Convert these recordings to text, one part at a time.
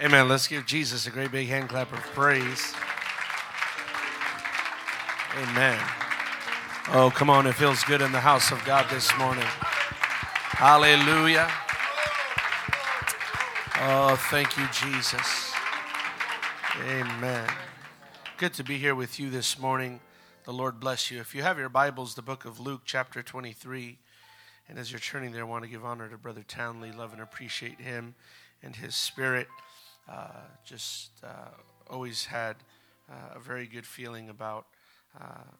Amen. Let's give Jesus a great big hand clap of praise. Amen. Oh, come on. It feels good in the house of God this morning. Hallelujah. Oh, thank you, Jesus. Amen. Good to be here with you this morning. The Lord bless you. If you have your Bibles, the book of Luke, chapter 23. And as you're turning there, I want to give honor to Brother Townley, love and appreciate him and his spirit. Uh, just uh, always had uh, a very good feeling about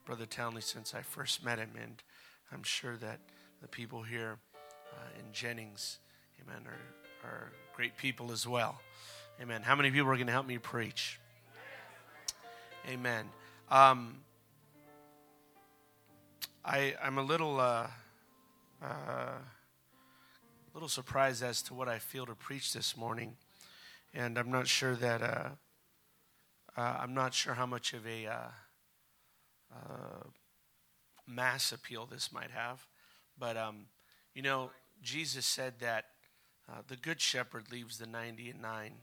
Brother Townley since I first met him, and I'm sure that the people here in Jennings, amen, are, are great people as well. Amen. How many people are going to help me preach? Amen. Um, I, I'm a little, uh, uh, little surprised as to what I feel to preach this morning and I'm not sure that uh, uh, I'm not sure how much of a uh, uh, mass appeal this might have, but um, you know, Jesus said that uh, the good shepherd leaves the ninety and nine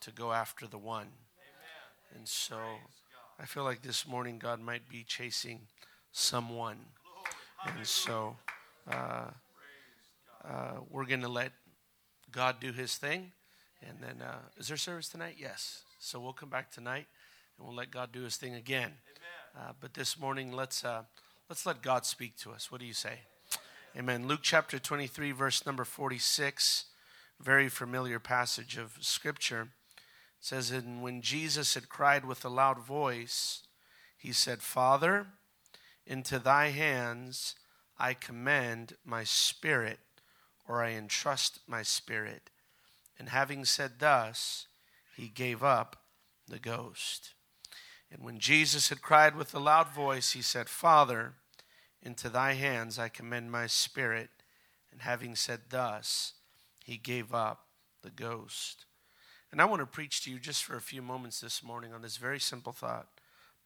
to go after the one, and so I feel like this morning God might be chasing someone, and so. we're going to let God do his thing and then, uh, is there service tonight? Yes. So we'll come back tonight, and we'll let God do His thing again. Uh, but this morning, let's uh, let's let God speak to us. What do you say? Amen. Luke chapter twenty-three, verse number forty-six. Very familiar passage of Scripture. It says, "And when Jesus had cried with a loud voice, he said, Father, into Thy hands I commend my spirit, or I entrust my spirit." And having said thus, he gave up the ghost. And when Jesus had cried with a loud voice, he said, Father, into thy hands I commend my spirit. And having said thus, he gave up the ghost. And I want to preach to you just for a few moments this morning on this very simple thought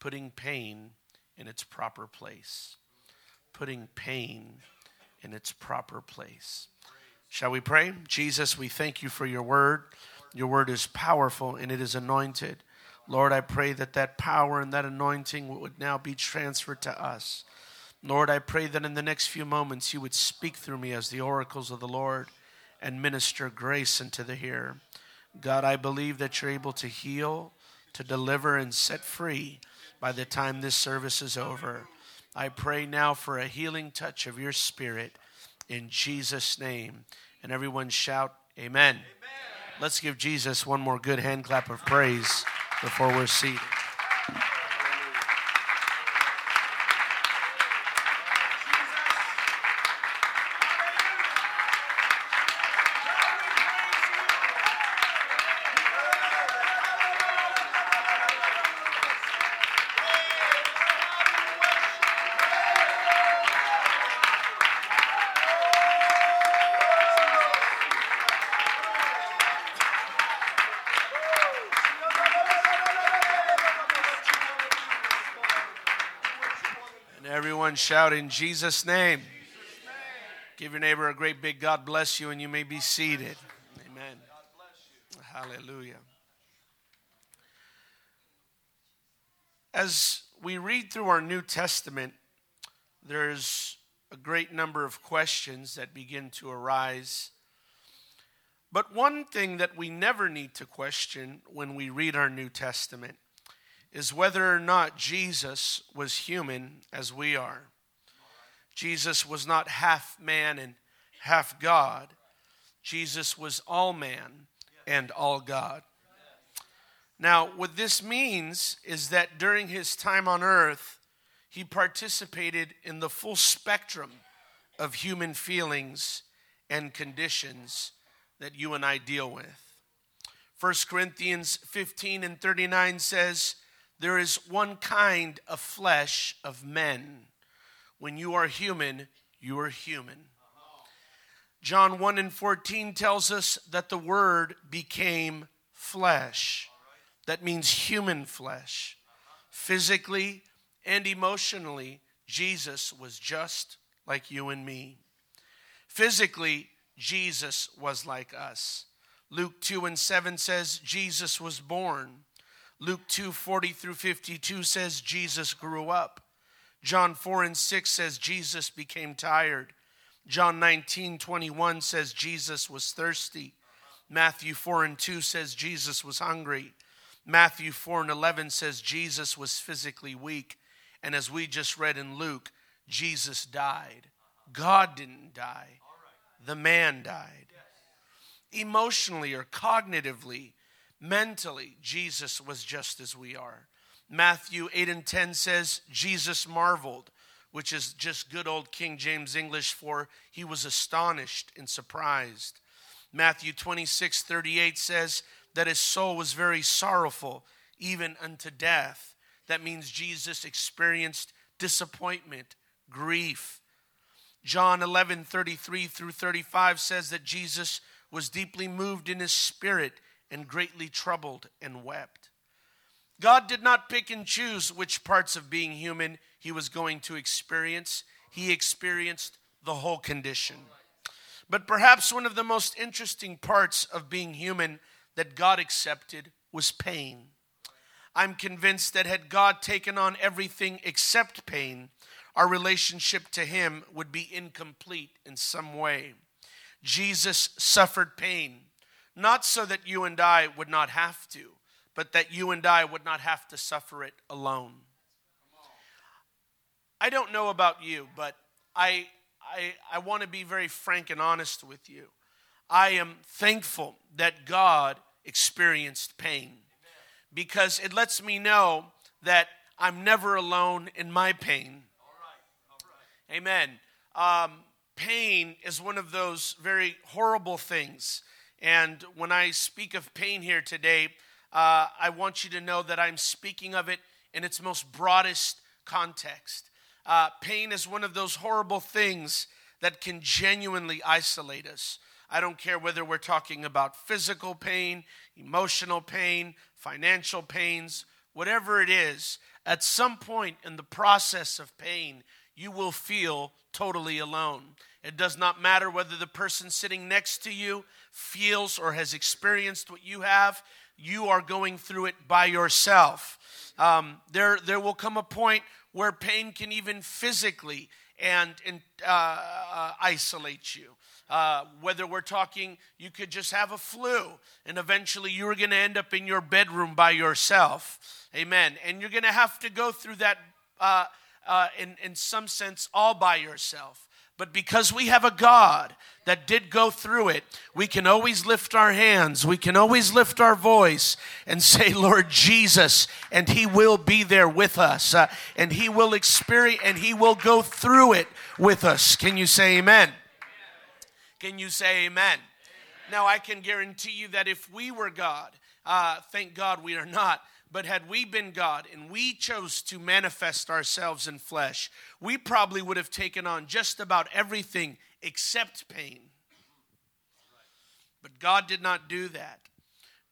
putting pain in its proper place. Putting pain in its proper place. Shall we pray? Jesus, we thank you for your word. Your word is powerful and it is anointed. Lord, I pray that that power and that anointing would now be transferred to us. Lord, I pray that in the next few moments you would speak through me as the oracles of the Lord and minister grace unto the hearer. God, I believe that you're able to heal, to deliver, and set free by the time this service is over. I pray now for a healing touch of your spirit in Jesus' name. And everyone shout, Amen. Amen. Let's give Jesus one more good hand clap of praise before we're seated. Shout in Jesus' name. Give your neighbor a great big God bless you, and you may be seated. Amen. Hallelujah. As we read through our New Testament, there's a great number of questions that begin to arise. But one thing that we never need to question when we read our New Testament is whether or not Jesus was human as we are. Jesus was not half man and half God. Jesus was all man and all God. Now, what this means is that during his time on earth, he participated in the full spectrum of human feelings and conditions that you and I deal with. 1 Corinthians 15 and 39 says, there is one kind of flesh of men. When you are human, you are human. John 1 and 14 tells us that the Word became flesh. That means human flesh. Physically and emotionally, Jesus was just like you and me. Physically, Jesus was like us. Luke 2 and 7 says Jesus was born. Luke 2 40 through 52 says Jesus grew up. John 4 and 6 says Jesus became tired. John 19 21 says Jesus was thirsty. Matthew 4 and 2 says Jesus was hungry. Matthew 4 and 11 says Jesus was physically weak. And as we just read in Luke, Jesus died. God didn't die, the man died. Emotionally or cognitively, mentally, Jesus was just as we are. Matthew 8 and 10 says, Jesus marveled, which is just good old King James English for he was astonished and surprised. Matthew 26 38 says that his soul was very sorrowful, even unto death. That means Jesus experienced disappointment, grief. John 11 33 through 35 says that Jesus was deeply moved in his spirit and greatly troubled and wept. God did not pick and choose which parts of being human he was going to experience, he experienced the whole condition. But perhaps one of the most interesting parts of being human that God accepted was pain. I'm convinced that had God taken on everything except pain, our relationship to Him would be incomplete in some way. Jesus suffered pain, not so that you and I would not have to, but that you and I would not have to suffer it alone. I don't know about you, but I, I, I want to be very frank and honest with you. I am thankful that God experienced pain because it lets me know that I'm never alone in my pain. Amen. Um, pain is one of those very horrible things. And when I speak of pain here today, uh, I want you to know that I'm speaking of it in its most broadest context. Uh, pain is one of those horrible things that can genuinely isolate us. I don't care whether we're talking about physical pain, emotional pain, financial pains, whatever it is, at some point in the process of pain, you will feel totally alone. It does not matter whether the person sitting next to you feels or has experienced what you have you are going through it by yourself. Um, there, there will come a point where pain can even physically and, and uh, uh, isolate you. Uh, whether we're talking, you could just have a flu, and eventually you're going to end up in your bedroom by yourself. Amen. And you're going to have to go through that, uh, uh, in, in some sense, all by yourself. But because we have a God that did go through it, we can always lift our hands, we can always lift our voice and say, Lord Jesus, and He will be there with us, uh, and He will experience, and He will go through it with us. Can you say amen? Can you say amen? Now, I can guarantee you that if we were God, uh, thank God we are not, but had we been God and we chose to manifest ourselves in flesh, we probably would have taken on just about everything except pain. But God did not do that.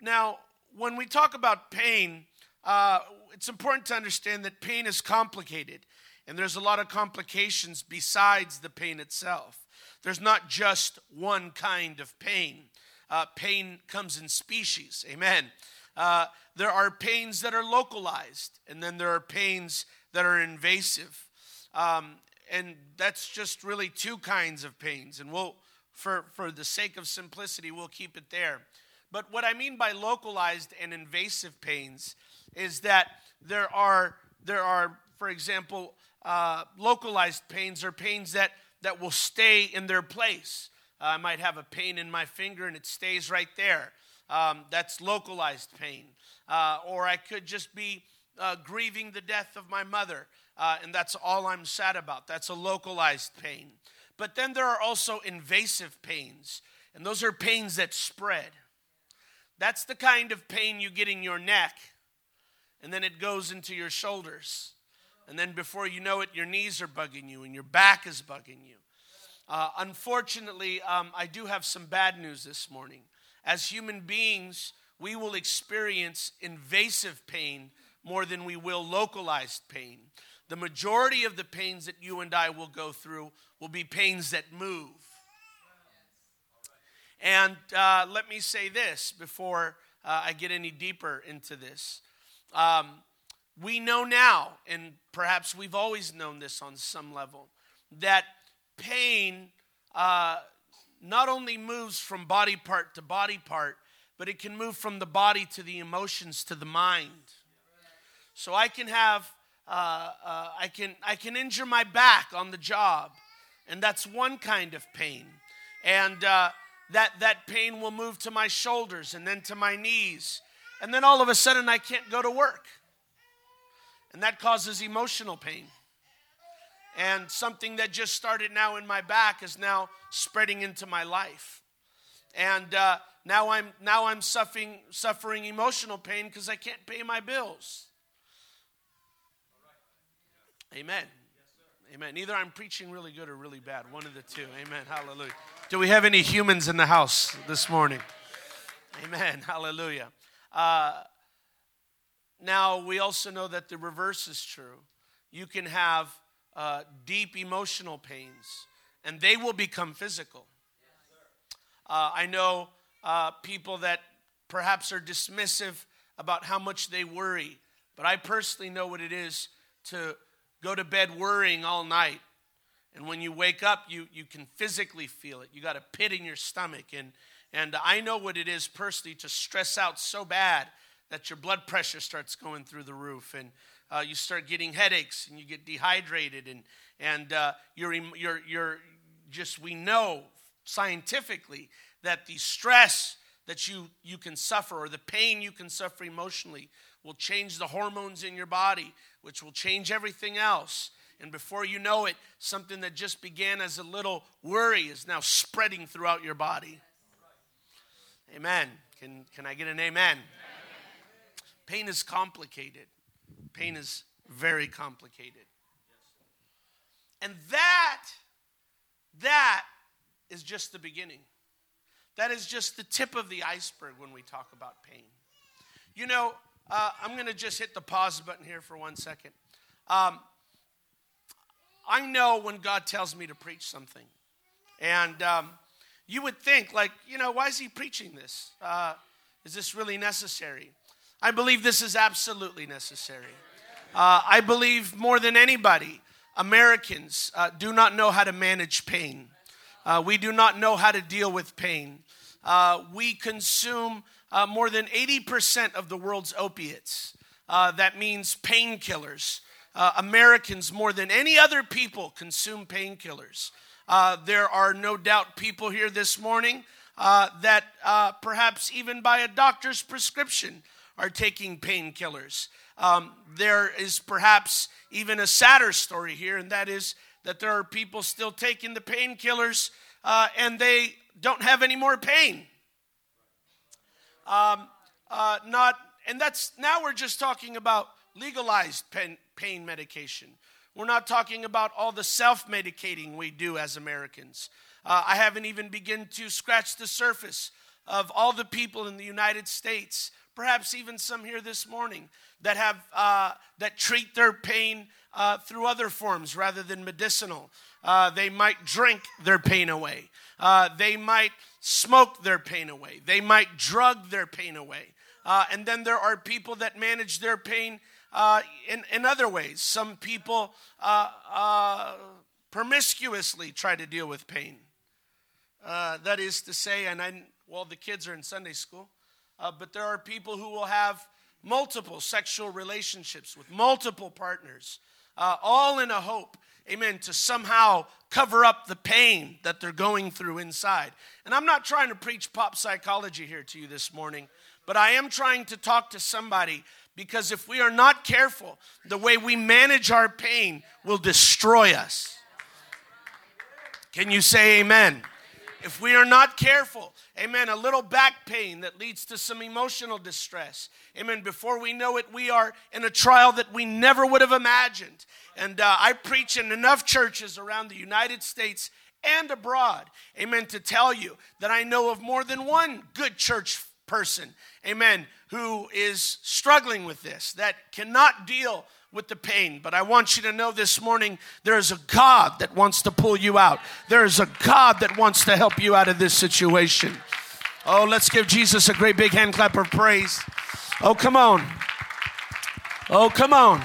Now, when we talk about pain, uh, it's important to understand that pain is complicated, and there's a lot of complications besides the pain itself. There's not just one kind of pain. Uh, pain comes in species. Amen. Uh, there are pains that are localized, and then there are pains that are invasive. Um, and that's just really two kinds of pains. And we'll, for, for the sake of simplicity, we'll keep it there. But what I mean by localized and invasive pains is that there are, there are for example, uh, localized pains are pains that, that will stay in their place. Uh, I might have a pain in my finger and it stays right there. Um, that's localized pain. Uh, or I could just be uh, grieving the death of my mother, uh, and that's all I'm sad about. That's a localized pain. But then there are also invasive pains, and those are pains that spread. That's the kind of pain you get in your neck, and then it goes into your shoulders. And then before you know it, your knees are bugging you, and your back is bugging you. Uh, unfortunately, um, I do have some bad news this morning. As human beings, we will experience invasive pain more than we will localized pain. The majority of the pains that you and I will go through will be pains that move. And uh, let me say this before uh, I get any deeper into this. Um, we know now, and perhaps we've always known this on some level, that pain uh, not only moves from body part to body part, but it can move from the body to the emotions to the mind. So I can have, uh, uh, I can, I can injure my back on the job, and that's one kind of pain. And uh, that, that pain will move to my shoulders and then to my knees. And then all of a sudden, I can't go to work. And that causes emotional pain. And something that just started now in my back is now spreading into my life. And uh, now I'm now I'm suffering suffering emotional pain because I can't pay my bills. Amen. Amen. Either I'm preaching really good or really bad. One of the two. Amen. Hallelujah. Do we have any humans in the house this morning? Amen. Hallelujah. Uh, now, we also know that the reverse is true. You can have uh, deep emotional pains, and they will become physical. Uh, I know uh, people that perhaps are dismissive about how much they worry, but I personally know what it is to go to bed worrying all night. And when you wake up, you, you can physically feel it. You got a pit in your stomach. And, and I know what it is personally to stress out so bad that your blood pressure starts going through the roof. And uh, you start getting headaches and you get dehydrated. And, and uh, you're, you're, you're just, we know scientifically that the stress that you, you can suffer or the pain you can suffer emotionally will change the hormones in your body, which will change everything else. And before you know it, something that just began as a little worry is now spreading throughout your body. Amen. Can, can I get an amen? Pain is complicated. Pain is very complicated. And that, that is just the beginning. That is just the tip of the iceberg when we talk about pain. You know, uh, I'm going to just hit the pause button here for one second. Um, I know when God tells me to preach something. And um, you would think, like, you know, why is he preaching this? Uh, is this really necessary? I believe this is absolutely necessary. Uh, I believe more than anybody, Americans uh, do not know how to manage pain. Uh, we do not know how to deal with pain. Uh, we consume uh, more than 80% of the world's opiates. Uh, that means painkillers. Americans, more than any other people, consume painkillers. There are no doubt people here this morning that perhaps even by a doctor's prescription are taking painkillers. Um, there is perhaps even a sadder story here, and that is that there are people still taking the painkillers and they don't have any more pain. Um, uh, not, and that's now we're just talking about legalized pain, pain medication. We're not talking about all the self medicating we do as Americans. Uh, I haven't even begun to scratch the surface of all the people in the United States, perhaps even some here this morning, that have uh, that treat their pain uh, through other forms rather than medicinal. Uh, they might drink their pain away. Uh, they might smoke their pain away. They might drug their pain away. Uh, and then there are people that manage their pain uh, in, in other ways. Some people promiscuously try to deal with pain. That is to say, and I, well, the kids are in Sunday school, uh, but there are people who will have multiple sexual relationships with multiple partners, all in a hope amen, to somehow cover up the pain that they're going through inside. And I'm not trying to preach pop psychology here to you this morning, but I am trying to talk to somebody because if we are not careful, the way we manage our pain will destroy us. Can you say amen? If we are not careful, amen, a little back pain that leads to some emotional distress, amen, before we know it, we are in a trial that we never would have imagined. And uh, I preach in enough churches around the United States and abroad, amen, to tell you that I know of more than one good church person, amen, who is struggling with this, that cannot deal with the pain. But I want you to know this morning there is a God that wants to pull you out. There is a God that wants to help you out of this situation. Oh, let's give Jesus a great big hand clap of praise. Oh, come on. Oh, come on.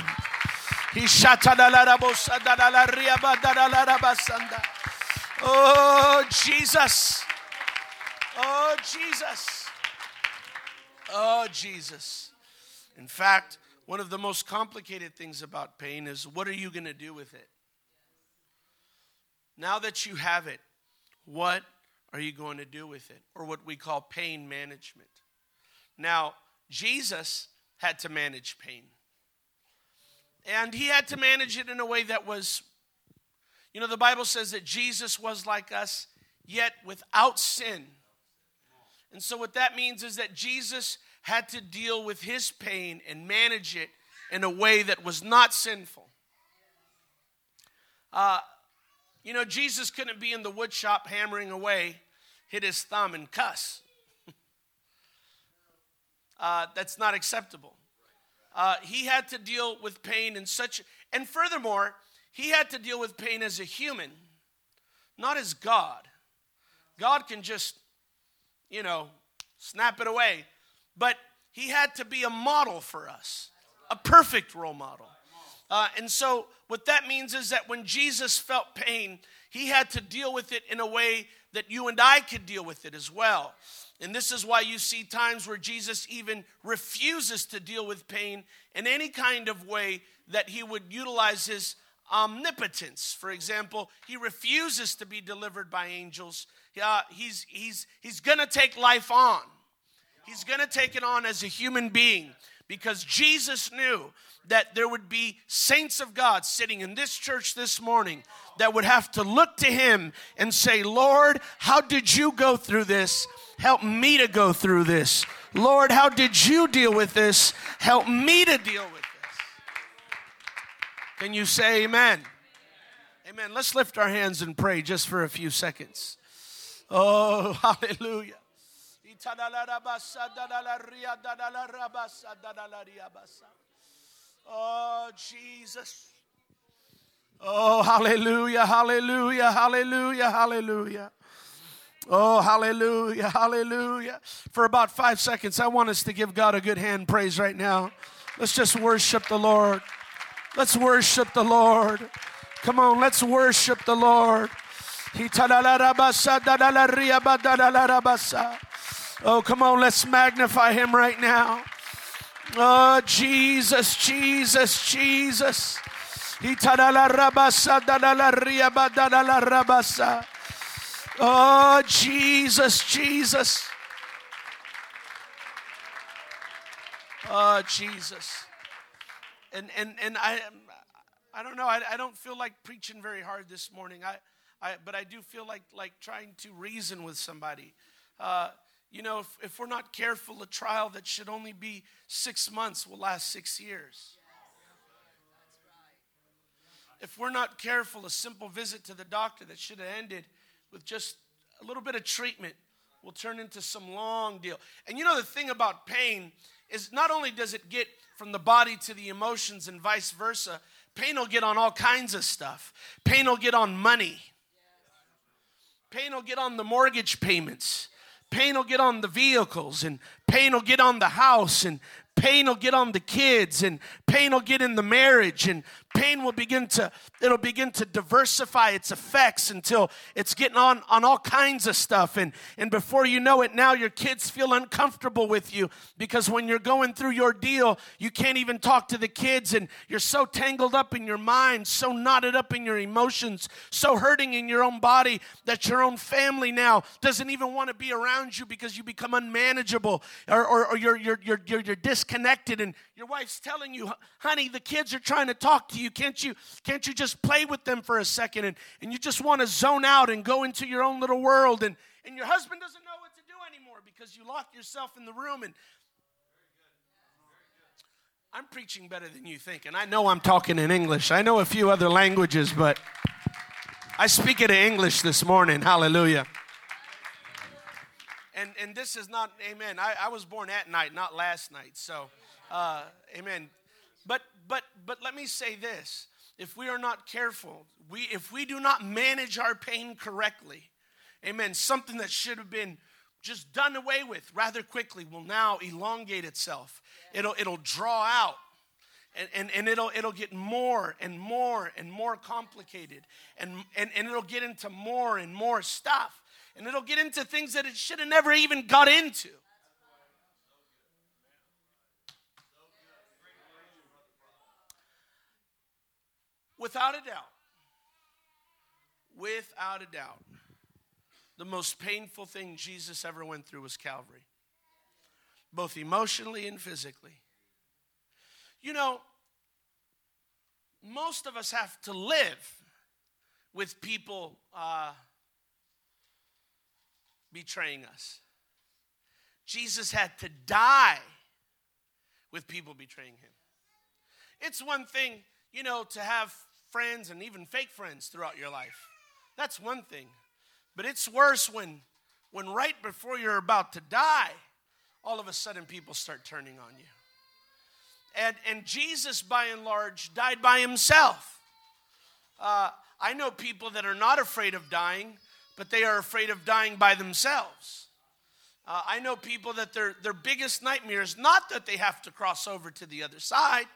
Oh, Jesus. Oh, Jesus. Oh, Jesus. In fact, one of the most complicated things about pain is what are you going to do with it? Now that you have it, what are you going to do with it? Or what we call pain management. Now, Jesus had to manage pain. And he had to manage it in a way that was, you know, the Bible says that Jesus was like us, yet without sin. And so, what that means is that Jesus had to deal with his pain and manage it in a way that was not sinful. Uh, you know, Jesus couldn't be in the woodshop hammering away, hit his thumb, and cuss. uh, that's not acceptable. Uh, he had to deal with pain in such, and furthermore, he had to deal with pain as a human, not as God. God can just, you know, snap it away. But he had to be a model for us, a perfect role model. Uh, and so, what that means is that when Jesus felt pain, he had to deal with it in a way that you and I could deal with it as well. And this is why you see times where Jesus even refuses to deal with pain in any kind of way that he would utilize his omnipotence. For example, he refuses to be delivered by angels. Uh, he's he's, he's going to take life on. He's going to take it on as a human being because Jesus knew that there would be saints of God sitting in this church this morning that would have to look to him and say, Lord, how did you go through this? Help me to go through this. Lord, how did you deal with this? Help me to deal with this. Can you say amen? Amen. Let's lift our hands and pray just for a few seconds. Oh, hallelujah. Oh, Jesus. Oh, hallelujah, hallelujah, hallelujah, hallelujah. Oh, hallelujah, hallelujah. For about five seconds, I want us to give God a good hand praise right now. Let's just worship the Lord. Let's worship the Lord. Come on, let's worship the Lord. Oh, come on, let's magnify him right now. Oh, Jesus, Jesus, Jesus. Oh, Jesus, Jesus. Oh, Jesus. And and and I I don't know, I, I don't feel like preaching very hard this morning. I, I but I do feel like like trying to reason with somebody. Uh, you know, if, if we're not careful, a trial that should only be six months will last six years. If we're not careful, a simple visit to the doctor that should have ended with just a little bit of treatment will turn into some long deal. And you know, the thing about pain is not only does it get from the body to the emotions and vice versa, pain will get on all kinds of stuff. Pain will get on money, pain will get on the mortgage payments. Pain will get on the vehicles, and pain will get on the house, and pain will get on the kids, and pain will get in the marriage, and pain will begin to it'll begin to diversify its effects until it's getting on on all kinds of stuff. And and before you know it now your kids feel uncomfortable with you because when you're going through your deal you can't even talk to the kids and you're so tangled up in your mind so knotted up in your emotions so hurting in your own body that your own family now doesn't even want to be around you because you become unmanageable or, or, or you're, you're, you're, you're, you're disconnected. And your wife's telling you honey the kids are trying to talk to you you can't you can't you just play with them for a second and, and you just want to zone out and go into your own little world and, and your husband doesn't know what to do anymore because you locked yourself in the room and I'm preaching better than you think, and I know I'm talking in English. I know a few other languages, but I speak it in English this morning. Hallelujah. and and this is not amen. I, I was born at night, not last night. So, uh, amen. But but but let me say this: if we are not careful, we if we do not manage our pain correctly, amen. Something that should have been just done away with rather quickly will now elongate itself. It'll it'll draw out. And, and, and it'll, it'll get more and more and more complicated. And, and, and it'll get into more and more stuff. And it'll get into things that it should have never even got into without a doubt without a doubt the most painful thing jesus ever went through was calvary both emotionally and physically you know, most of us have to live with people uh, betraying us. Jesus had to die with people betraying him. It's one thing, you know, to have friends and even fake friends throughout your life. That's one thing. But it's worse when when right before you're about to die, all of a sudden people start turning on you. And, and Jesus, by and large, died by himself. Uh, I know people that are not afraid of dying, but they are afraid of dying by themselves. Uh, I know people that their, their biggest nightmare is not that they have to cross over to the other side,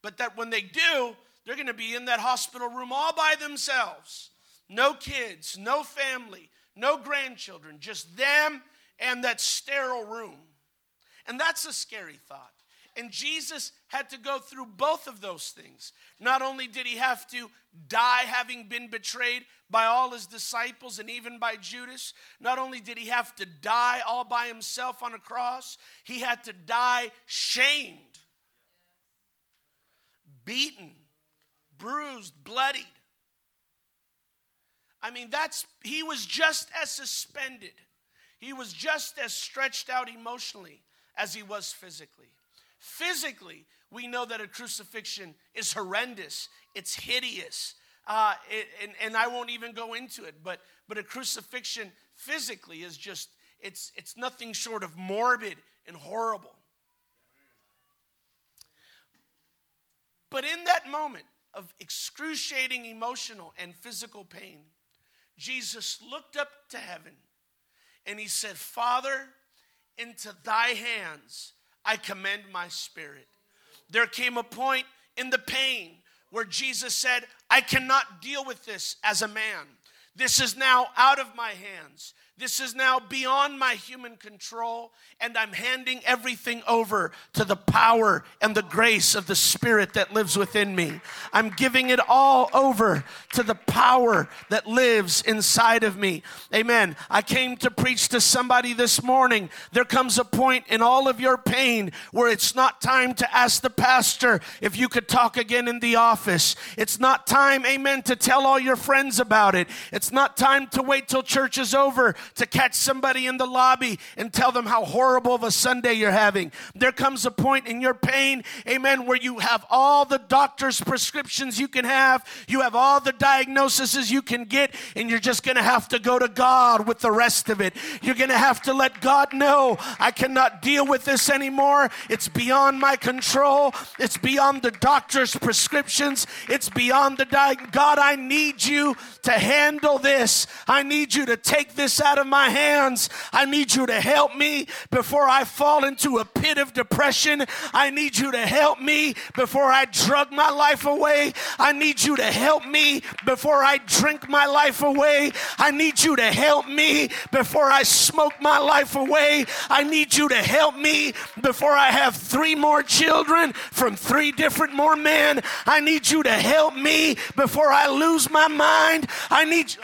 but that when they do, they're going to be in that hospital room all by themselves. No kids, no family, no grandchildren, just them and that sterile room. And that's a scary thought. And Jesus had to go through both of those things. Not only did he have to die having been betrayed by all his disciples and even by Judas, not only did he have to die all by himself on a cross, he had to die shamed, beaten, bruised, bloodied. I mean, that's, he was just as suspended, he was just as stretched out emotionally as he was physically. Physically, we know that a crucifixion is horrendous, it's hideous. Uh, it, and, and I won't even go into it, but, but a crucifixion physically is just, it's, it's nothing short of morbid and horrible. But in that moment of excruciating emotional and physical pain, Jesus looked up to heaven and he said, Father, into thy hands I commend my spirit. There came a point in the pain where Jesus said, I cannot deal with this as a man. This is now out of my hands. This is now beyond my human control, and I'm handing everything over to the power and the grace of the Spirit that lives within me. I'm giving it all over to the power that lives inside of me. Amen. I came to preach to somebody this morning. There comes a point in all of your pain where it's not time to ask the pastor if you could talk again in the office. It's not time, amen, to tell all your friends about it. It's not time to wait till church is over to catch somebody in the lobby and tell them how horrible of a Sunday you're having. There comes a point in your pain, amen, where you have all the doctor's prescriptions you can have, you have all the diagnoses you can get, and you're just going to have to go to God with the rest of it. You're going to have to let God know, I cannot deal with this anymore. It's beyond my control, it's beyond the doctor's prescriptions, it's beyond the diet. God, I need you to handle this. I need you to take this out of my hands. I need you to help me before I fall into a pit of depression. I need you to help me before I drug my life away. I need you to help me before I drink my life away. I need you to help me before I smoke my life away. I need you to help me before I have three more children from three different more men. I need you to help me before I lose my mind. I need you.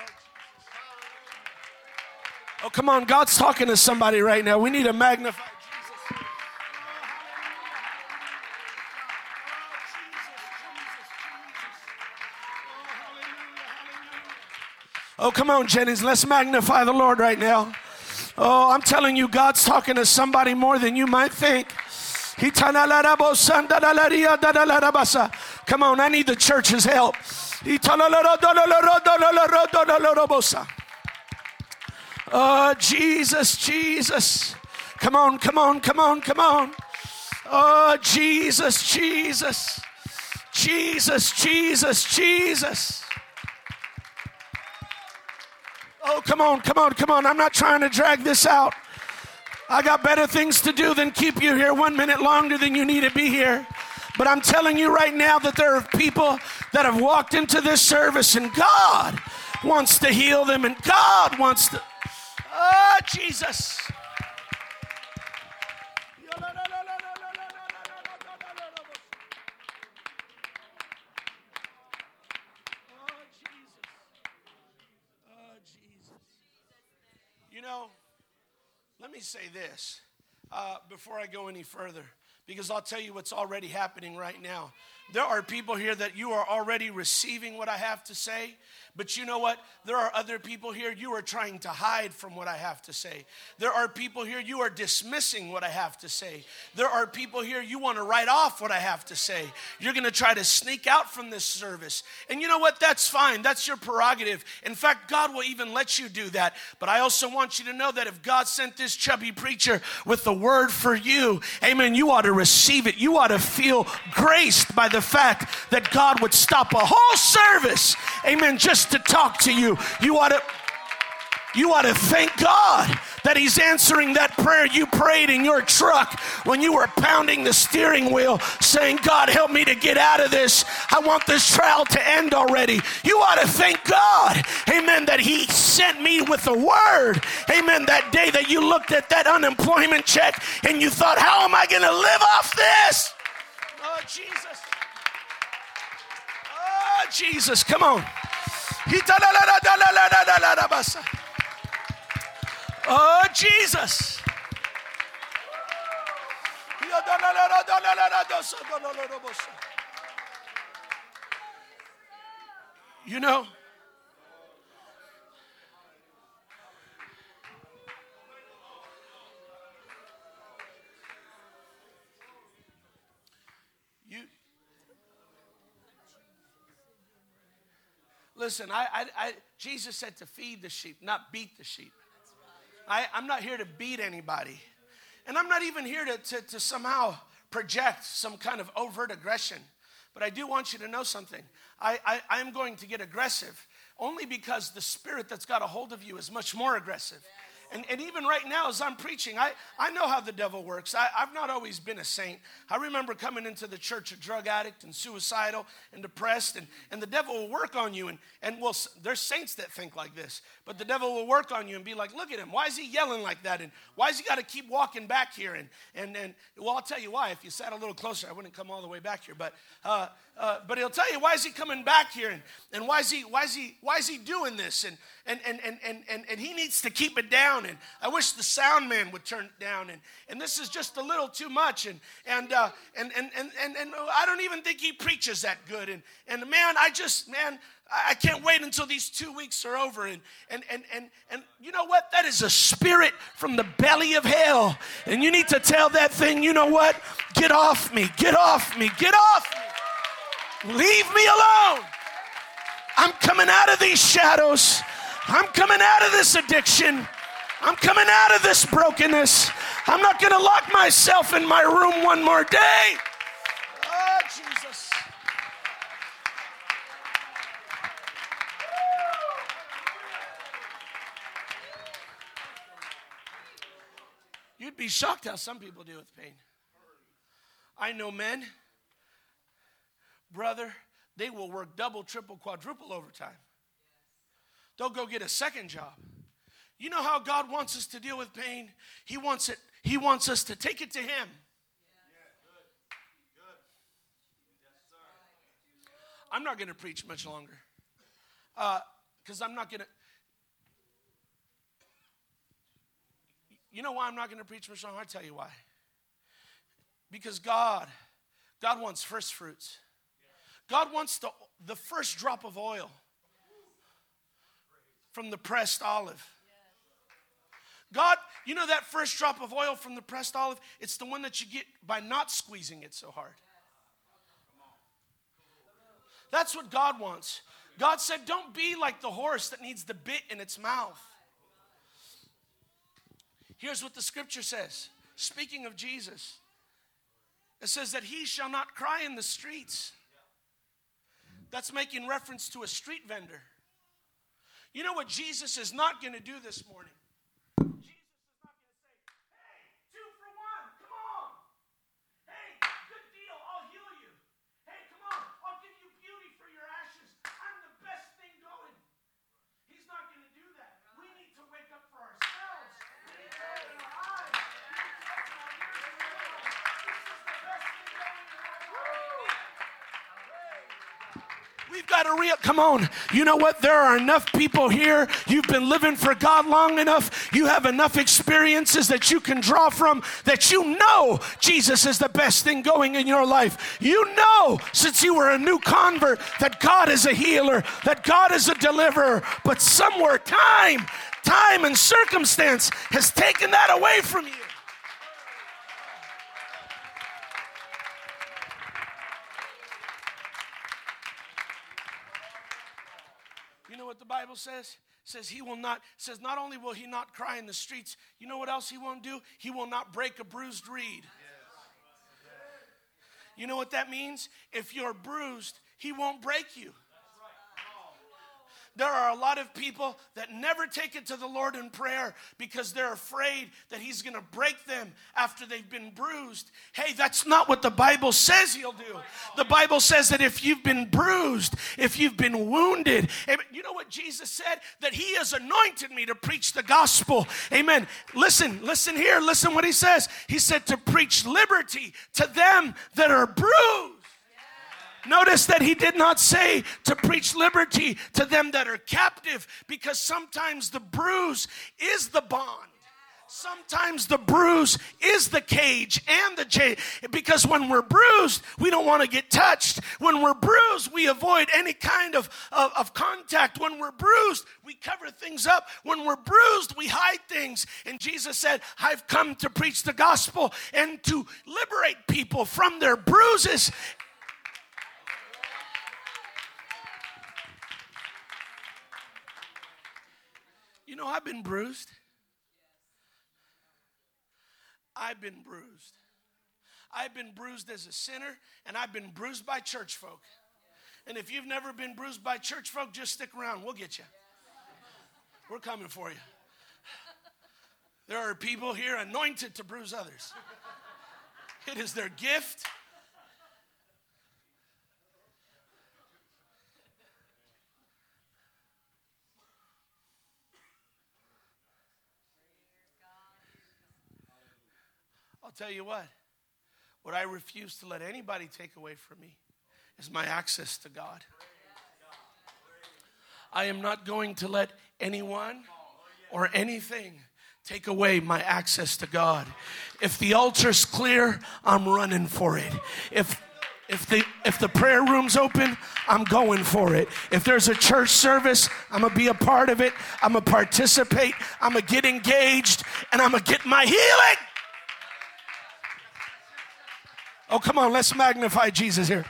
Oh, come on. God's talking to somebody right now. We need to magnify Jesus. Oh, oh, come on, Jennings. Let's magnify the Lord right now. Oh, I'm telling you, God's talking to somebody more than you might think. Come on, I need the church's help. Oh, Jesus, Jesus. Come on, come on, come on, come on. Oh, Jesus, Jesus. Jesus, Jesus, Jesus. Oh, come on, come on, come on. I'm not trying to drag this out. I got better things to do than keep you here one minute longer than you need to be here. But I'm telling you right now that there are people that have walked into this service and God wants to heal them and God wants to. Oh, Jesus. You know, let me say this uh, before I go any further, because I'll tell you what's already happening right now. There are people here that you are already receiving what I have to say, but you know what? There are other people here you are trying to hide from what I have to say. There are people here you are dismissing what I have to say. There are people here you want to write off what I have to say. You're going to try to sneak out from this service. And you know what? That's fine. That's your prerogative. In fact, God will even let you do that. But I also want you to know that if God sent this chubby preacher with the word for you, amen, you ought to receive it. You ought to feel graced by the fact that God would stop a whole service, amen, just to talk to you. You ought to you ought to thank God that He's answering that prayer you prayed in your truck when you were pounding the steering wheel, saying, God, help me to get out of this. I want this trial to end already. You ought to thank God, amen, that He sent me with a word, amen, that day that you looked at that unemployment check and you thought, how am I going to live off this? Oh, Jesus. Jesus, come on. Oh, Jesus. You know, Listen, I, I, I, Jesus said to feed the sheep, not beat the sheep. I, I'm not here to beat anybody. And I'm not even here to, to, to somehow project some kind of overt aggression. But I do want you to know something. I, I, I'm going to get aggressive only because the spirit that's got a hold of you is much more aggressive. And, and even right now, as I'm preaching, I, I know how the devil works. I, I've not always been a saint. I remember coming into the church a drug addict and suicidal and depressed, and, and the devil will work on you. And, and well, there's saints that think like this, but the devil will work on you and be like, look at him. Why is he yelling like that? And why has he got to keep walking back here? And, and, and well, I'll tell you why. If you sat a little closer, I wouldn't come all the way back here. But, uh, uh, but he'll tell you why is he coming back here and, and why is he why is he why is he doing this and, and, and, and, and, and he needs to keep it down and I wish the sound man would turn it down and, and this is just a little too much and and, uh, and, and, and, and and I don't even think he preaches that good and and man I just man I can't wait until these two weeks are over. And, and, and, and, and you know what? That is a spirit from the belly of hell. And you need to tell that thing, you know what? Get off me, get off me, get off me. Leave me alone. I'm coming out of these shadows. I'm coming out of this addiction. I'm coming out of this brokenness. I'm not going to lock myself in my room one more day. Oh, Jesus. You'd be shocked how some people deal with pain. I know men brother, they will work double, triple, quadruple overtime. They'll go get a second job. You know how God wants us to deal with pain? He wants it, He wants us to take it to Him. I'm not going to preach much longer because uh, I'm not going to. You know why I'm not going to preach much longer? I'll tell you why. Because God, God wants first fruits. God wants the, the first drop of oil from the pressed olive. God, you know that first drop of oil from the pressed olive? It's the one that you get by not squeezing it so hard. That's what God wants. God said, Don't be like the horse that needs the bit in its mouth. Here's what the scripture says speaking of Jesus it says that he shall not cry in the streets. That's making reference to a street vendor. You know what Jesus is not going to do this morning? Got to real. Come on. You know what? There are enough people here. You've been living for God long enough. You have enough experiences that you can draw from that you know Jesus is the best thing going in your life. You know, since you were a new convert, that God is a healer, that God is a deliverer. But somewhere, time, time, and circumstance has taken that away from you. Says? Says he will not, says not only will he not cry in the streets, you know what else he won't do? He will not break a bruised reed. You know what that means? If you're bruised, he won't break you. There are a lot of people that never take it to the Lord in prayer because they're afraid that He's going to break them after they've been bruised. Hey, that's not what the Bible says He'll do. The Bible says that if you've been bruised, if you've been wounded, you know what Jesus said? That He has anointed me to preach the gospel. Amen. Listen, listen here, listen what He says. He said to preach liberty to them that are bruised Notice that he did not say to preach liberty to them that are captive because sometimes the bruise is the bond. Sometimes the bruise is the cage and the chain. Because when we're bruised, we don't want to get touched. When we're bruised, we avoid any kind of, of, of, contact. When we're bruised, we cover things up. When we're bruised, we hide things. And Jesus said, I've come to preach the gospel and to liberate people from their bruises You know, I've been bruised. I've been bruised. I've been bruised as a sinner, and I've been bruised by church folk. And if you've never been bruised by church folk, just stick around. We'll get you. We're coming for you. There are people here anointed to bruise others, it is their gift. I'll tell you what, what I refuse to let anybody take away from me is my access to God. I am not going to let anyone or anything take away my access to God. If the altar's clear, I'm running for it. If if the if the prayer room's open, I'm going for it. If there's a church service, I'm gonna be a part of it. I'm gonna participate. I'm gonna get engaged, and I'm gonna get my healing. Oh, come on, let's magnify Jesus here.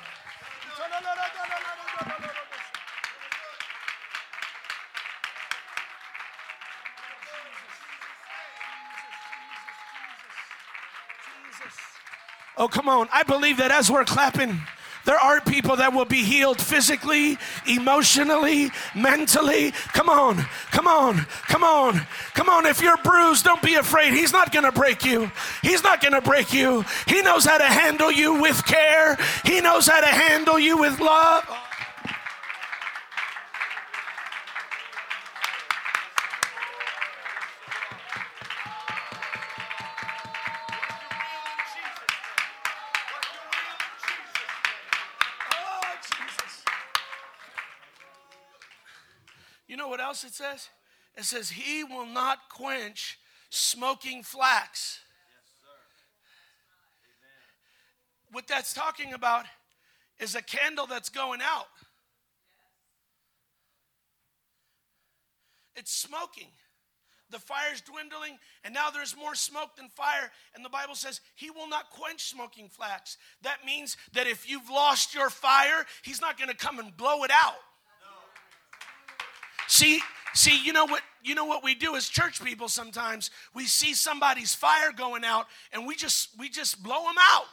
Oh, come on. I believe that as we're clapping, there are people that will be healed physically, emotionally, mentally. Come on, come on, come on, come on. If you're bruised, don't be afraid. He's not going to break you. He's not going to break you. He knows how to handle you with care, He knows how to handle you with love. Else it says? It says, He will not quench smoking flax. what that's talking about is a candle that's going out. It's smoking. The fire's dwindling, and now there's more smoke than fire. And the Bible says he will not quench smoking flax. That means that if you've lost your fire, he's not going to come and blow it out. See, See, you know what you know what we do as church people sometimes? We see somebody's fire going out and we just we just blow them out.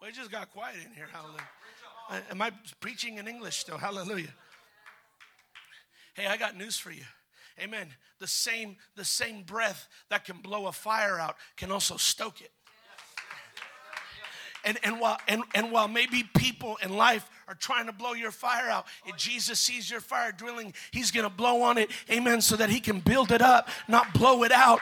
Well, it just got quiet in here. Hallelujah. Am I preaching in English still? Hallelujah. Hey, I got news for you. Amen. The same the same breath that can blow a fire out can also stoke it. And, and, while, and, and while maybe people in life are trying to blow your fire out, if Jesus sees your fire drilling, he's going to blow on it, amen, so that he can build it up, not blow it out.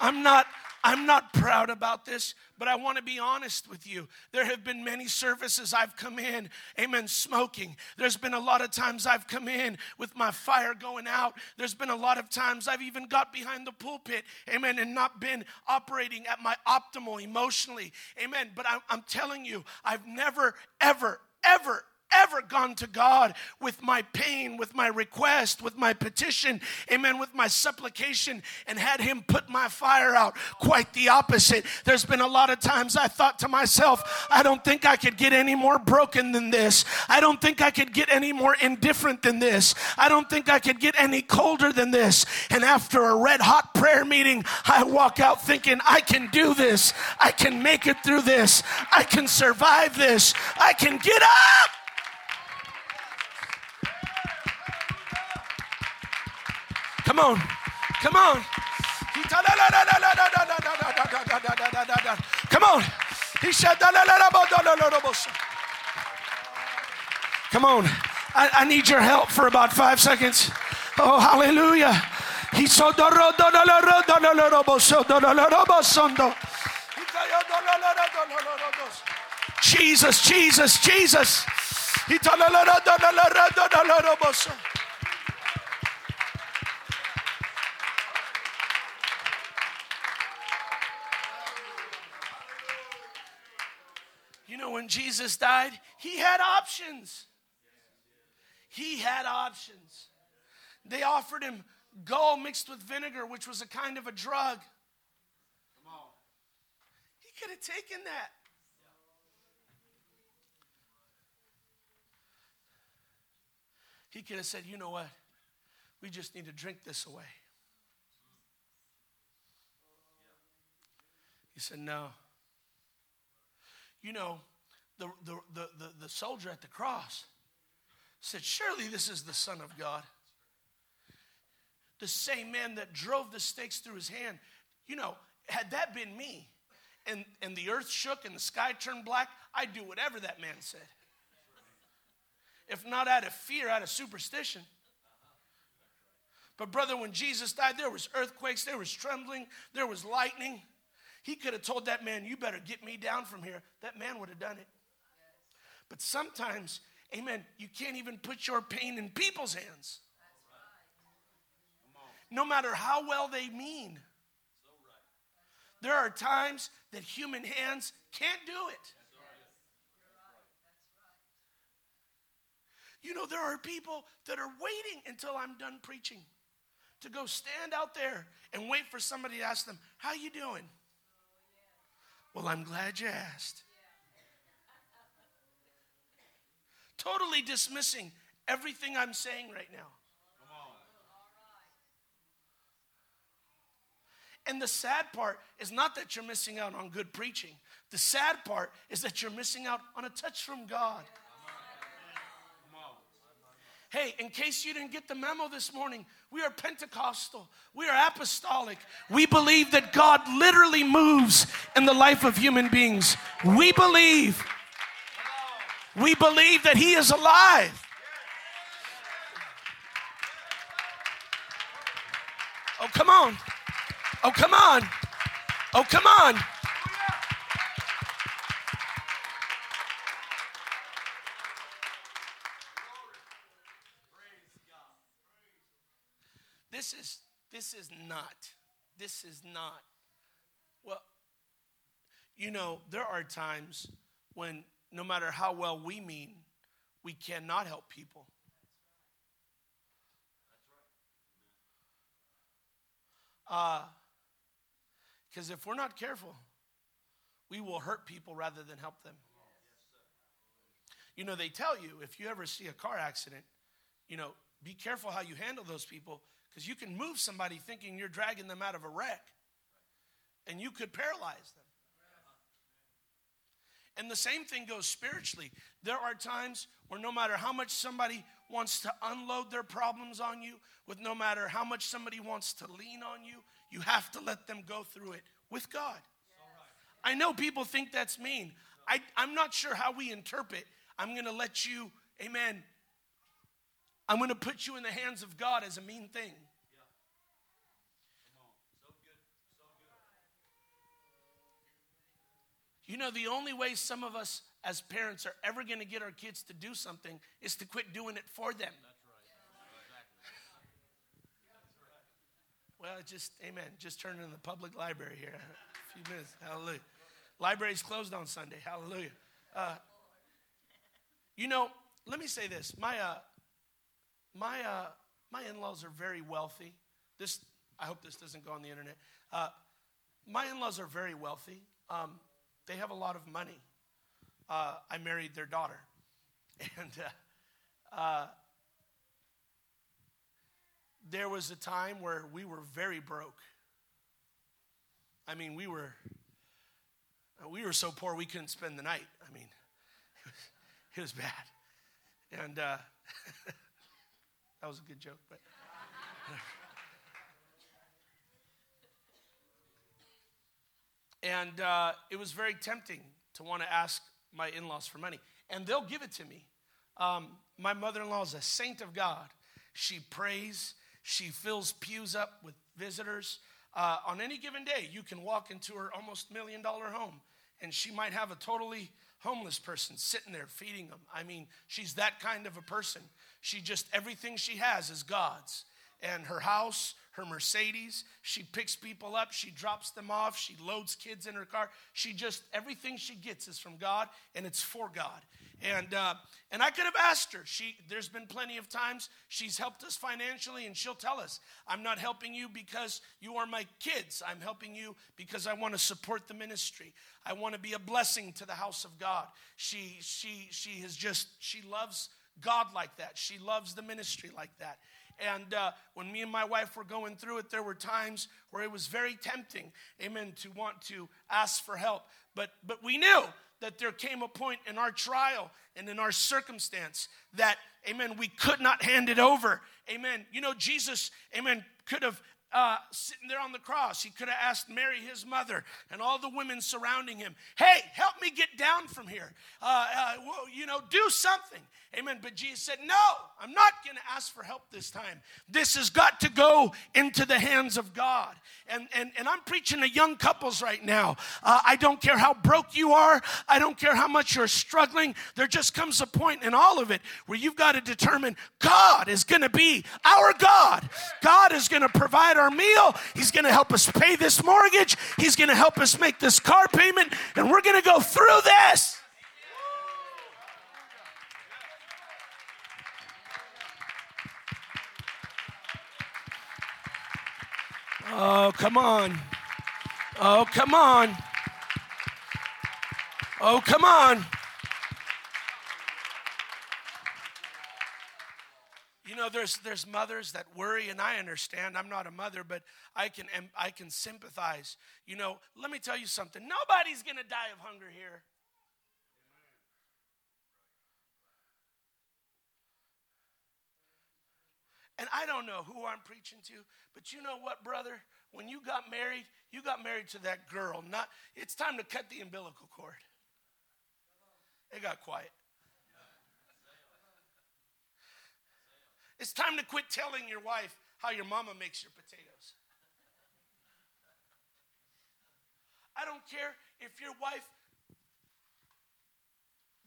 I'm not I'm not proud about this, but I want to be honest with you. There have been many services I've come in, amen, smoking. There's been a lot of times I've come in with my fire going out. There's been a lot of times I've even got behind the pulpit, amen, and not been operating at my optimal emotionally, amen. But I'm, telling you, I've never, ever, ever, ever gone to God with my pain, with my request, with my petition, amen, with my supplication, and had Him put my fire out. Quite the opposite. There's been a lot of times I thought to myself, I don't think I could get any more broken than this. I don't think I could get any more indifferent than this. I don't think I could get any colder than this. And after a red hot prayer meeting, I walk out thinking, I can do this. I can make it through this. I can survive this. I can get up. Come on. Come on. Come on. He said, Come on. I, I need your help for about five seconds. Oh, hallelujah. He robos. Jesus, Jesus, Jesus. When Jesus died, he had options. He had options. They offered him gall mixed with vinegar, which was a kind of a drug. He could have taken that. He could have said, you know what? We just need to drink this away. He said, no. You know, the, the, the, the, the soldier at the cross said, Surely this is the Son of God. The same man that drove the stakes through his hand. You know, had that been me and, and the earth shook and the sky turned black, I'd do whatever that man said. If not out of fear, out of superstition. But, brother, when Jesus died, there was earthquakes, there was trembling, there was lightning. He could have told that man, You better get me down from here. That man would have done it. But sometimes, amen, you can't even put your pain in people's hands. No matter how well they mean. There are times that human hands can't do it. You know, there are people that are waiting until I'm done preaching to go stand out there and wait for somebody to ask them, How you doing? Well, I'm glad you asked. totally dismissing everything I'm saying right now. And the sad part is not that you're missing out on good preaching. The sad part is that you're missing out on a touch from God. Hey, in case you didn't get the memo this morning, we are Pentecostal. We are apostolic. We believe that God literally moves in the life of human beings. We believe we believe that He is alive. Oh, come on. Oh, come on. Oh, come on. This is this is not. This is not. Well, you know, there are times when no matter how well we mean, we cannot help people. Because uh, if we're not careful, we will hurt people rather than help them. You know, they tell you if you ever see a car accident, you know, be careful how you handle those people because you can move somebody thinking you're dragging them out of a wreck and you could paralyze them. And the same thing goes spiritually. There are times where no matter how much somebody wants to unload their problems on you, with no matter how much somebody wants to lean on you, you have to let them go through it with God. I know people think that's mean. I, I'm not sure how we interpret. I'm going to let you, amen. I'm going to put you in the hands of God as a mean thing. You know, the only way some of us as parents are ever going to get our kids to do something is to quit doing it for them. Well, just, amen. Just turn in the public library here. A few minutes. Hallelujah. Library's closed on Sunday. Hallelujah. Uh, you know, let me say this. My, uh, my, uh, my in laws are very wealthy. This, I hope this doesn't go on the internet. Uh, my in laws are very wealthy. Um, they have a lot of money. Uh, I married their daughter. And uh, uh, there was a time where we were very broke. I mean, we were we were so poor we couldn't spend the night. I mean, it was, it was bad. And uh, that was a good joke, but. And uh, it was very tempting to want to ask my in laws for money. And they'll give it to me. Um, my mother in law is a saint of God. She prays, she fills pews up with visitors. Uh, on any given day, you can walk into her almost million dollar home, and she might have a totally homeless person sitting there feeding them. I mean, she's that kind of a person. She just, everything she has is God's. And her house, her Mercedes. She picks people up, she drops them off, she loads kids in her car. She just, everything she gets is from God and it's for God. And, uh, and I could have asked her. She, there's been plenty of times she's helped us financially, and she'll tell us, I'm not helping you because you are my kids. I'm helping you because I want to support the ministry. I want to be a blessing to the house of God. She, she, she has just, she loves God like that. She loves the ministry like that. And uh, when me and my wife were going through it, there were times where it was very tempting, amen, to want to ask for help. But, but we knew that there came a point in our trial and in our circumstance that, amen, we could not hand it over. Amen. You know, Jesus, amen, could have uh, sitting there on the cross, he could have asked Mary, his mother, and all the women surrounding him, Hey, help me get down from here. Uh, uh, well, you know, do something. Amen. But Jesus said, No, I'm not going to ask for help this time. This has got to go into the hands of God. And, and, and I'm preaching to young couples right now. Uh, I don't care how broke you are, I don't care how much you're struggling. There just comes a point in all of it where you've got to determine God is going to be our God. God is going to provide our meal, He's going to help us pay this mortgage, He's going to help us make this car payment, and we're going to go through this. Oh, come on. Oh, come on. Oh, come on. Know, there's there's mothers that worry, and I understand. I'm not a mother, but I can I can sympathize. You know, let me tell you something. Nobody's gonna die of hunger here. And I don't know who I'm preaching to, but you know what, brother? When you got married, you got married to that girl. Not it's time to cut the umbilical cord. It got quiet. It's time to quit telling your wife how your mama makes your potatoes. I don't care if your wife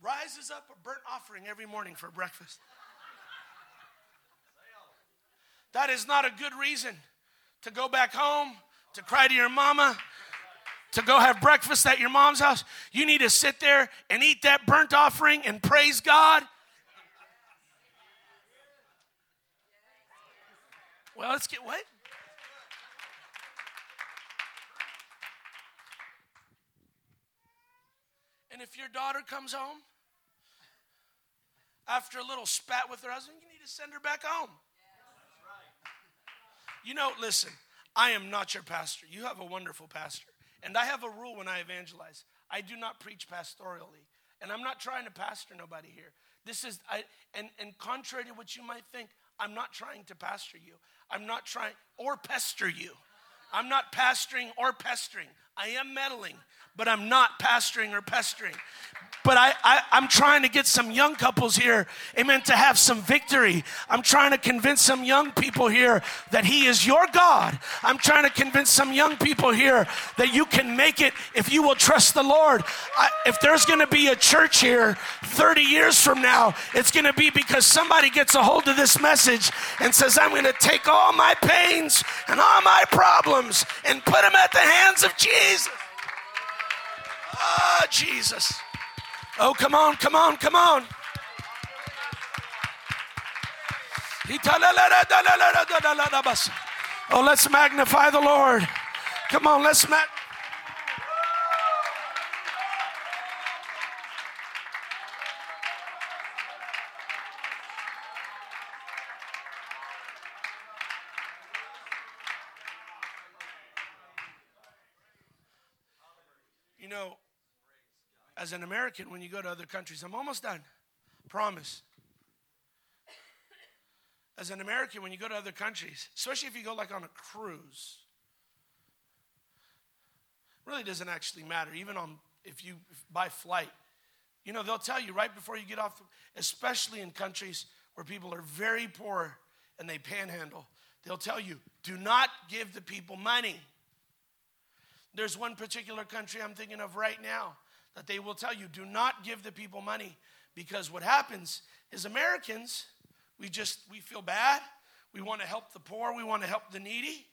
rises up a burnt offering every morning for breakfast. That is not a good reason to go back home, to cry to your mama, to go have breakfast at your mom's house. You need to sit there and eat that burnt offering and praise God. Well, let's get what? And if your daughter comes home after a little spat with her husband, you need to send her back home. You know, listen, I am not your pastor. You have a wonderful pastor. And I have a rule when I evangelize I do not preach pastorally. And I'm not trying to pastor nobody here. This is, I, and, and contrary to what you might think, I'm not trying to pastor you. I'm not trying, or pester you. I'm not pastoring or pestering. I am meddling, but I'm not pastoring or pestering. But I, I, am trying to get some young couples here, amen, to have some victory. I'm trying to convince some young people here that He is your God. I'm trying to convince some young people here that you can make it if you will trust the Lord. I, if there's going to be a church here 30 years from now, it's going to be because somebody gets a hold of this message and says, I'm going to take all my pains and all my problems and put them at the hands of Jesus. Ah, oh, Jesus. Oh, come on, come on, come on. Oh, let's magnify the Lord. Come on, let's magnify. As an American when you go to other countries. I'm almost done. Promise. As an American, when you go to other countries, especially if you go like on a cruise, really doesn't actually matter. Even on if you buy flight, you know they'll tell you right before you get off, especially in countries where people are very poor and they panhandle. They'll tell you, do not give the people money. There's one particular country I'm thinking of right now that they will tell you do not give the people money because what happens is Americans, we just we feel bad. We want to help the poor, we want to help the needy.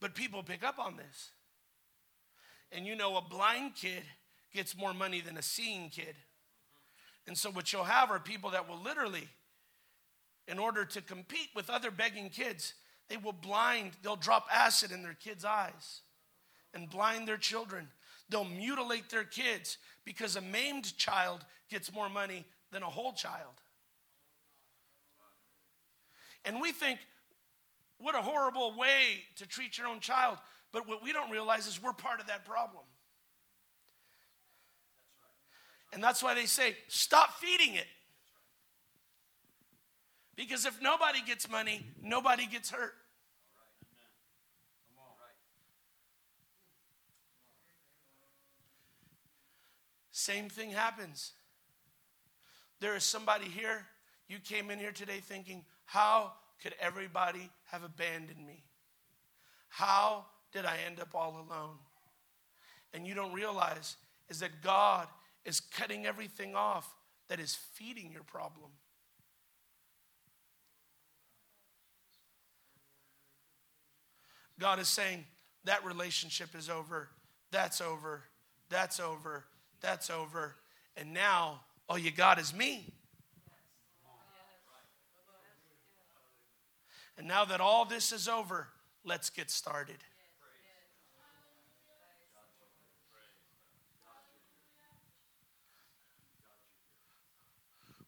But people pick up on this. And you know, a blind kid gets more money than a seeing kid. And so, what you'll have are people that will literally, in order to compete with other begging kids, they will blind, they'll drop acid in their kids' eyes and blind their children. They'll mutilate their kids because a maimed child gets more money than a whole child. And we think, what a horrible way to treat your own child. But what we don't realize is we're part of that problem. And that's why they say, stop feeding it. Because if nobody gets money, nobody gets hurt. Same thing happens. There is somebody here, you came in here today thinking, how could everybody have abandoned me? How did I end up all alone? And you don't realize is that God is cutting everything off that is feeding your problem. God is saying, that relationship is over. That's over. That's over. That's over. And now, all you got is me. And now that all this is over, let's get started.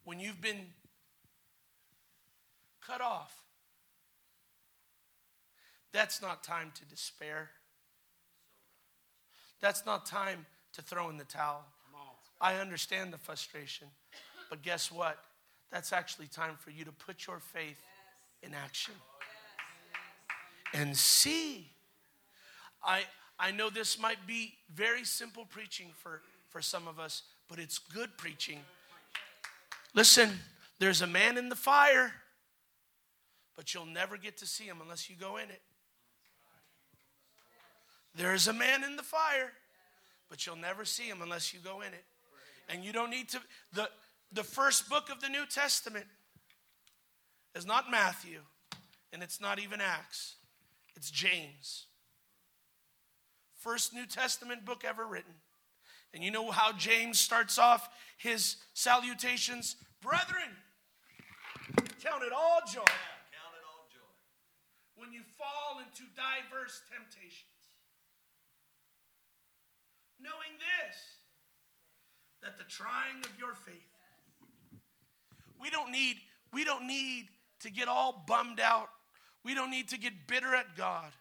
When you've been cut off that's not time to despair. That's not time to throw in the towel. I understand the frustration, but guess what? That's actually time for you to put your faith in action and see. I, I know this might be very simple preaching for, for some of us, but it's good preaching. Listen, there's a man in the fire, but you'll never get to see him unless you go in it. There's a man in the fire, but you'll never see him unless you go in it. And you don't need to. The, the first book of the New Testament is not Matthew, and it's not even Acts, it's James. First New Testament book ever written. And you know how James starts off his salutations? Brethren, count it all joy. Yeah, count it all joy. When you fall into diverse temptations knowing this, that the trying of your faith. We don't need, we don't need to get all bummed out. We don't need to get bitter at God.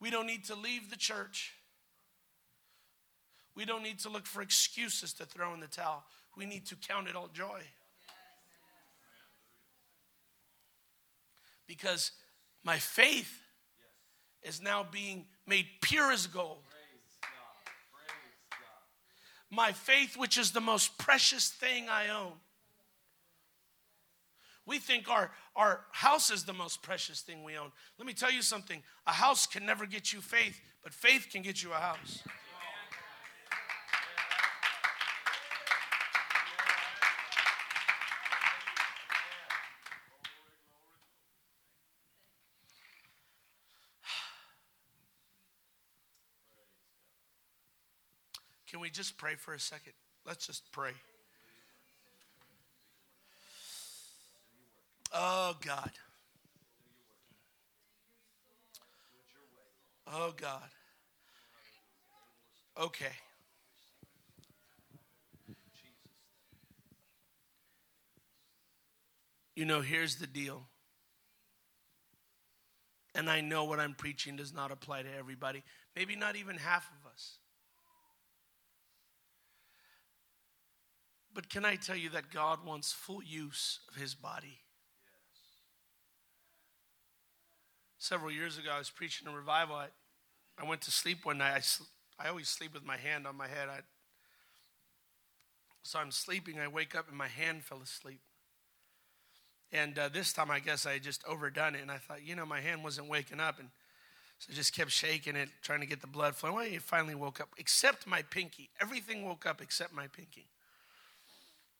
We don't need to leave the church. We don't need to look for excuses to throw in the towel. We need to count it all joy. Because my faith is now being made pure as gold. My faith, which is the most precious thing I own. We think our, our house is the most precious thing we own. Let me tell you something a house can never get you faith, but faith can get you a house. Can we just pray for a second? Let's just pray. Oh, God. Oh, God. Okay. You know, here's the deal. And I know what I'm preaching does not apply to everybody, maybe not even half of us. But can I tell you that God wants full use of his body? Several years ago, I was preaching a revival. I, I went to sleep one night. I, I always sleep with my hand on my head. I, so I'm sleeping. I wake up and my hand fell asleep. And uh, this time, I guess I just overdone it. And I thought, you know, my hand wasn't waking up. And so I just kept shaking it, trying to get the blood flowing. Well, it finally woke up, except my pinky. Everything woke up except my pinky.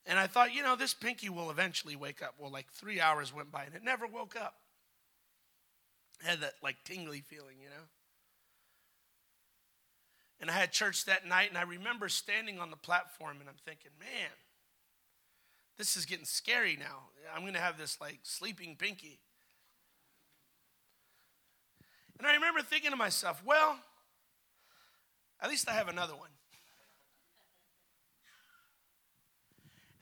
And I thought, you know, this pinky will eventually wake up. Well, like three hours went by and it never woke up. I had that like tingly feeling, you know. And I had church that night, and I remember standing on the platform and I'm thinking, man, this is getting scary now. I'm going to have this like sleeping pinky. And I remember thinking to myself, well, at least I have another one.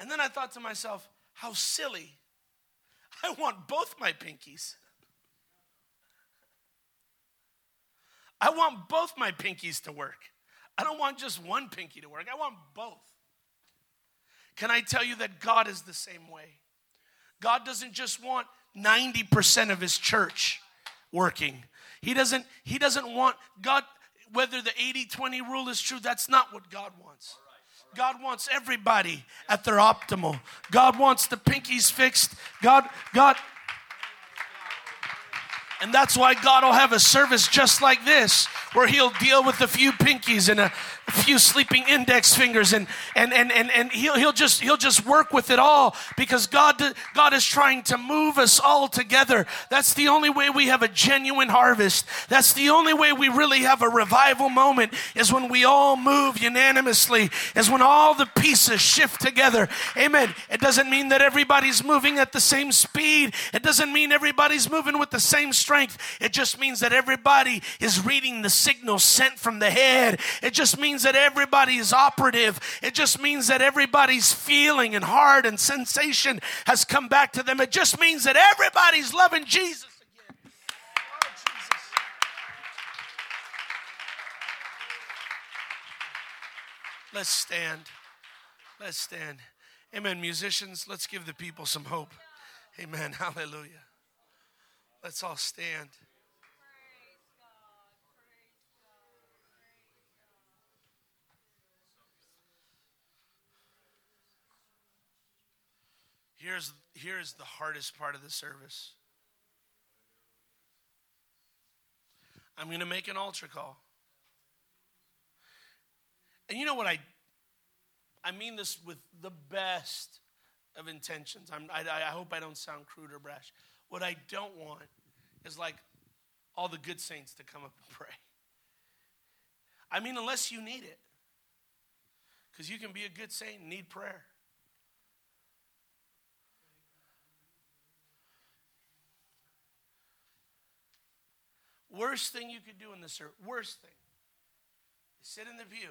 And then I thought to myself, how silly. I want both my pinkies. I want both my pinkies to work. I don't want just one pinky to work, I want both. Can I tell you that God is the same way? God doesn't just want 90% of his church working. He doesn't he doesn't want God whether the 80-20 rule is true, that's not what God wants. God wants everybody at their optimal. God wants the pinkies fixed. God, God. And that's why God will have a service just like this, where He'll deal with a few pinkies and a, a few sleeping index fingers and and and and, and he'll, he'll just he'll just work with it all because God God is trying to move us all together. That's the only way we have a genuine harvest. That's the only way we really have a revival moment is when we all move unanimously, is when all the pieces shift together. Amen. It doesn't mean that everybody's moving at the same speed. It doesn't mean everybody's moving with the same strength. It just means that everybody is reading the signal sent from the head. It just means means that everybody is operative. It just means that everybody's feeling and heart and sensation has come back to them. It just means that everybody's loving Jesus again. Jesus. Let's stand. Let's stand. Amen. Musicians, let's give the people some hope. Amen. Hallelujah. Let's all stand. Here's, here's the hardest part of the service. I'm going to make an altar call. And you know what I I mean this with the best of intentions. I'm, I, I hope I don't sound crude or brash. What I don't want is like all the good saints to come up and pray. I mean, unless you need it. Because you can be a good saint and need prayer. Worst thing you could do in this earth, worst thing, is sit in the pew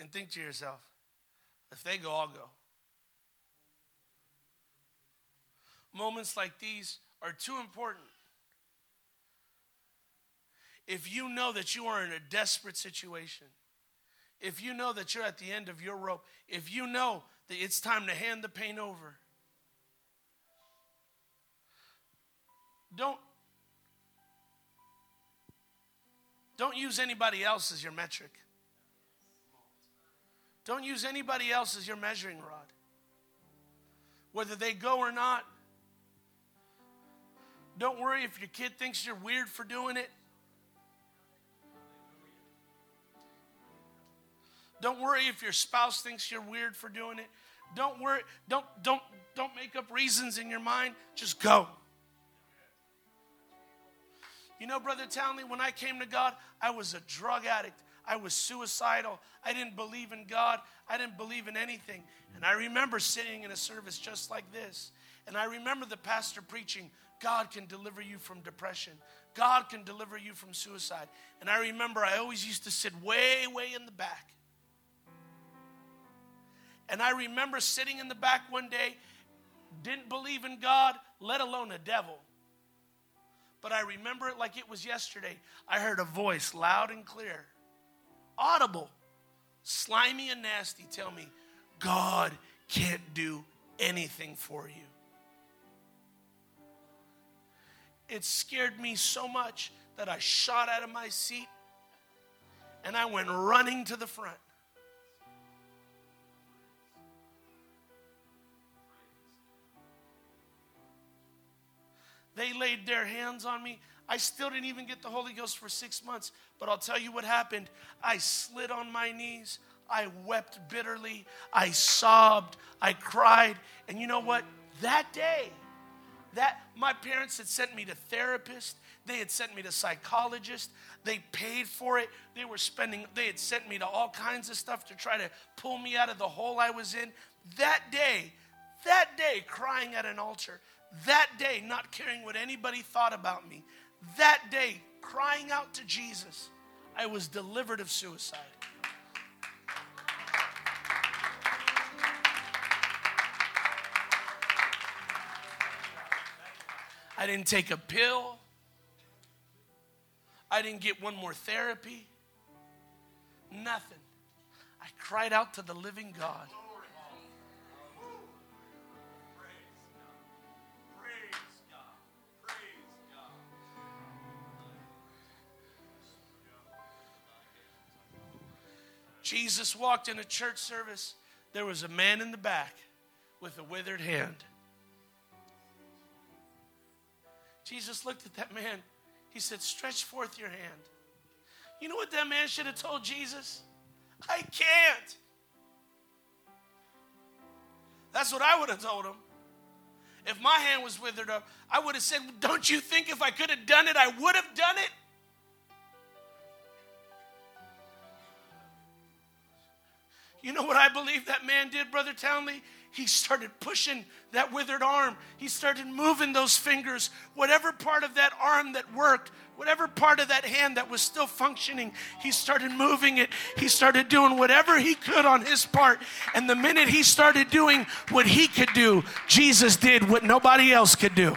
and think to yourself, if they go, I'll go. Moments like these are too important. If you know that you are in a desperate situation, if you know that you're at the end of your rope, if you know that it's time to hand the pain over, don't don't use anybody else as your metric. Don't use anybody else as your measuring rod. Whether they go or not, don't worry if your kid thinks you're weird for doing it. Don't worry if your spouse thinks you're weird for doing it. Don't worry, don't don't don't make up reasons in your mind. Just go. You know, Brother Townley, when I came to God, I was a drug addict. I was suicidal. I didn't believe in God. I didn't believe in anything. And I remember sitting in a service just like this. And I remember the pastor preaching, God can deliver you from depression. God can deliver you from suicide. And I remember I always used to sit way, way in the back. And I remember sitting in the back one day, didn't believe in God, let alone a devil. But I remember it like it was yesterday. I heard a voice loud and clear, audible, slimy and nasty, tell me, God can't do anything for you. It scared me so much that I shot out of my seat and I went running to the front. They laid their hands on me. I still didn't even get the Holy Ghost for six months. But I'll tell you what happened. I slid on my knees. I wept bitterly. I sobbed. I cried. And you know what? That day, that my parents had sent me to therapist they had sent me to psychologists they paid for it they were spending they had sent me to all kinds of stuff to try to pull me out of the hole i was in that day that day crying at an altar that day not caring what anybody thought about me that day crying out to jesus i was delivered of suicide I didn't take a pill. I didn't get one more therapy. Nothing. I cried out to the living God. Jesus walked in a church service. There was a man in the back with a withered hand. Jesus looked at that man. He said, Stretch forth your hand. You know what that man should have told Jesus? I can't. That's what I would have told him. If my hand was withered up, I would have said, Don't you think if I could have done it, I would have done it? You know what I believe that man did, Brother Townley? he started pushing that withered arm. He started moving those fingers. Whatever part of that arm that worked, whatever part of that hand that was still functioning, he started moving it. He started doing whatever he could on his part. And the minute he started doing what he could do, Jesus did what nobody else could do.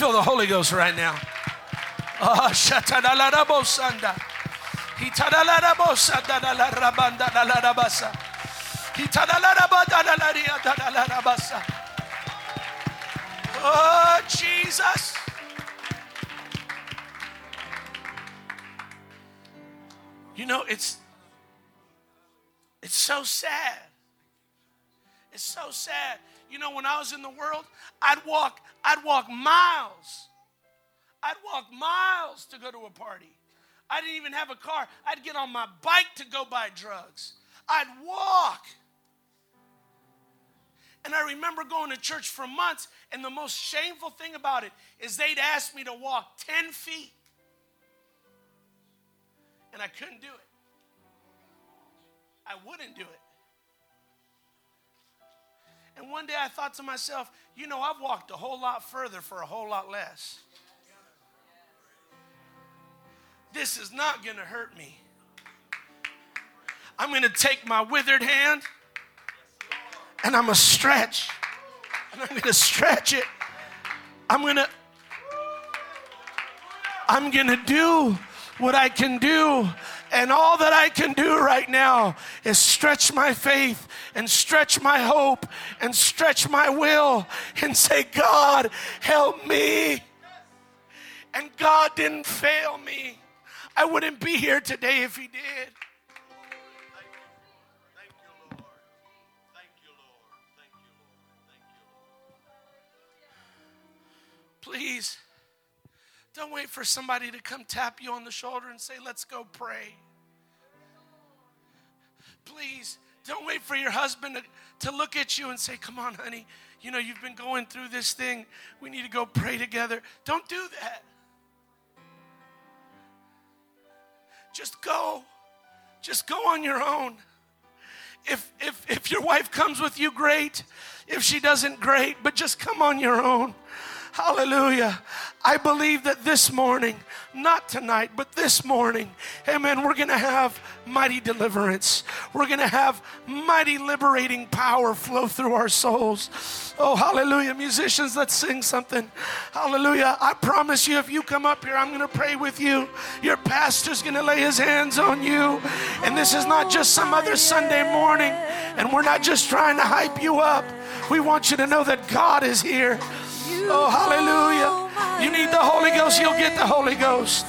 Feel the Holy Ghost right now. Ah. Oh, Jesus. You know, it's it's so sad. It's so sad. You know, when I was in the world, I'd walk, I'd walk miles I'd walk miles to go to a party. I didn't even have a car. I'd get on my bike to go buy drugs. I'd walk. And I remember going to church for months, and the most shameful thing about it is they'd ask me to walk 10 feet. And I couldn't do it. I wouldn't do it. And one day I thought to myself, you know, I've walked a whole lot further for a whole lot less. This is not going to hurt me. I'm going to take my withered hand and I'm going to stretch. And I'm going to stretch it. I'm going to I'm going to do what I can do and all that I can do right now is stretch my faith and stretch my hope and stretch my will and say, God, help me. And God didn't fail me. I wouldn't be here today if He did. Please. Don't wait for somebody to come tap you on the shoulder and say, Let's go pray. Please don't wait for your husband to, to look at you and say, Come on, honey, you know, you've been going through this thing. We need to go pray together. Don't do that. Just go. Just go on your own. If, if, if your wife comes with you, great. If she doesn't, great. But just come on your own. Hallelujah. I believe that this morning, not tonight, but this morning, amen, we're going to have mighty deliverance. We're going to have mighty liberating power flow through our souls. Oh, hallelujah. Musicians, let's sing something. Hallelujah. I promise you, if you come up here, I'm going to pray with you. Your pastor's going to lay his hands on you. And this is not just some other Sunday morning, and we're not just trying to hype you up. We want you to know that God is here. Oh, hallelujah. You need the Holy Ghost, you'll get the Holy Ghost.